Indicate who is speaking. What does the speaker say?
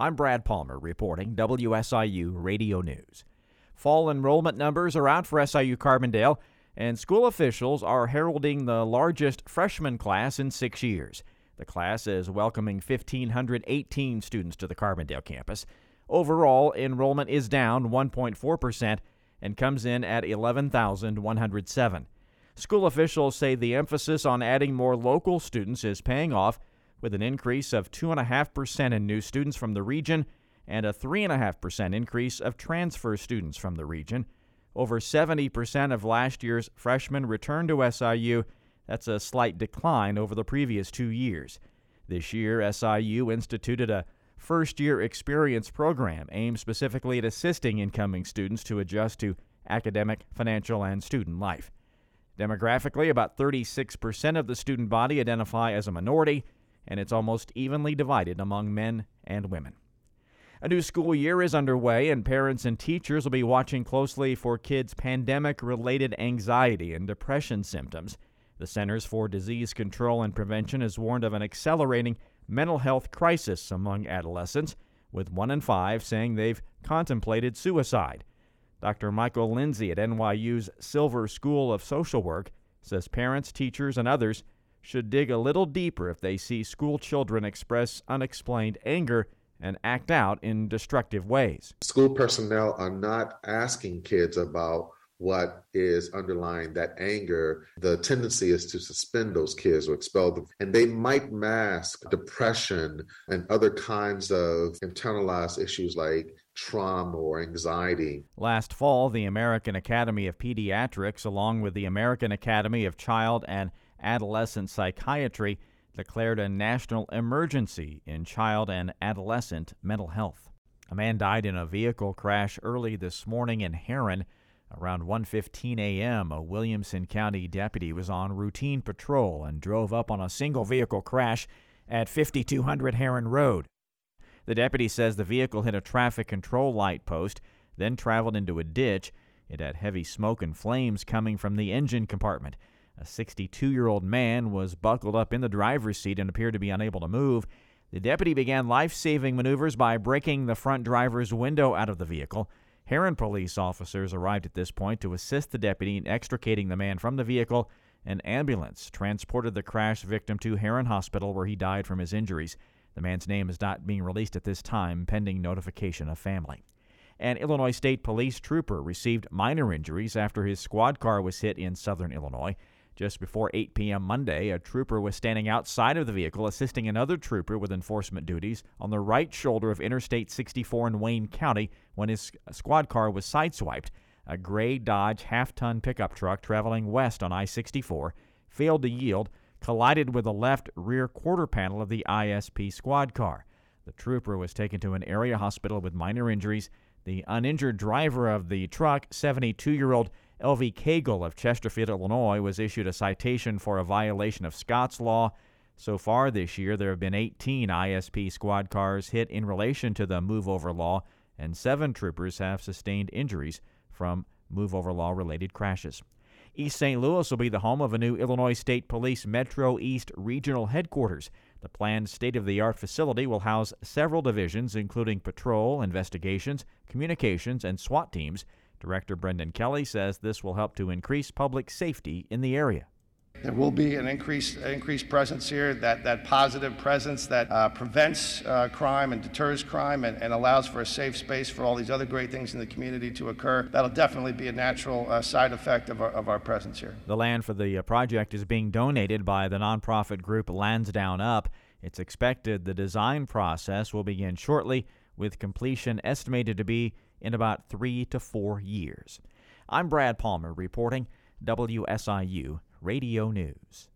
Speaker 1: I'm Brad Palmer reporting WSIU Radio News. Fall enrollment numbers are out for SIU Carbondale, and school officials are heralding the largest freshman class in six years. The class is welcoming 1,518 students to the Carbondale campus. Overall, enrollment is down 1.4% and comes in at 11,107. School officials say the emphasis on adding more local students is paying off with an increase of 2.5% in new students from the region and a 3.5% increase of transfer students from the region. Over 70% of last year's freshmen returned to SIU. That's a slight decline over the previous two years. This year, SIU instituted a first year experience program aimed specifically at assisting incoming students to adjust to academic, financial, and student life. Demographically, about 36% of the student body identify as a minority, and it's almost evenly divided among men and women. A new school year is underway, and parents and teachers will be watching closely for kids' pandemic related anxiety and depression symptoms. The Centers for Disease Control and Prevention has warned of an accelerating mental health crisis among adolescents, with one in five saying they've contemplated suicide. Dr. Michael Lindsey at NYU's Silver School of Social Work says parents, teachers, and others should dig a little deeper if they see school children express unexplained anger and act out in destructive ways.
Speaker 2: School personnel are not asking kids about what is underlying that anger, the tendency is to suspend those kids or expel them. And they might mask depression and other kinds of internalized issues like trauma or anxiety.
Speaker 1: Last fall, the American Academy of Pediatrics, along with the American Academy of Child and Adolescent Psychiatry, declared a national emergency in child and adolescent mental health. A man died in a vehicle crash early this morning in Herrin. Around 1:15 a.m., a Williamson County deputy was on routine patrol and drove up on a single vehicle crash at 5200 Herrin Road. The deputy says the vehicle hit a traffic control light post, then traveled into a ditch. It had heavy smoke and flames coming from the engine compartment. A 62 year old man was buckled up in the driver's seat and appeared to be unable to move. The deputy began life saving maneuvers by breaking the front driver's window out of the vehicle. Herrin police officers arrived at this point to assist the deputy in extricating the man from the vehicle. An ambulance transported the crash victim to Herrin Hospital, where he died from his injuries. The man's name is not being released at this time, pending notification of family. An Illinois State Police trooper received minor injuries after his squad car was hit in southern Illinois. Just before 8 p.m. Monday, a trooper was standing outside of the vehicle assisting another trooper with enforcement duties on the right shoulder of Interstate 64 in Wayne County when his squad car was sideswiped. A gray Dodge half ton pickup truck traveling west on I 64 failed to yield, collided with the left rear quarter panel of the ISP squad car. The trooper was taken to an area hospital with minor injuries. The uninjured driver of the truck, 72 year old L.V. Cagle of Chesterfield, Illinois, was issued a citation for a violation of Scott's law. So far this year, there have been 18 ISP squad cars hit in relation to the move over law, and seven troopers have sustained injuries from move over law related crashes. East St. Louis will be the home of a new Illinois State Police Metro East Regional Headquarters. The planned state of the art facility will house several divisions, including patrol, investigations, communications, and SWAT teams. Director Brendan Kelly says this will help to increase public safety in the area.
Speaker 3: There will be an increased, increased presence here, that, that positive presence that uh, prevents uh, crime and deters crime and, and, allows for a safe space for all these other great things in the community to occur. That'll definitely be a natural uh, side effect of our, of our presence here.
Speaker 1: The land for the uh, project is being donated by the nonprofit group Lansdowne Up. It's expected the design process will begin shortly, with completion estimated to be in about three to four years. I'm Brad Palmer reporting WSIU Radio News.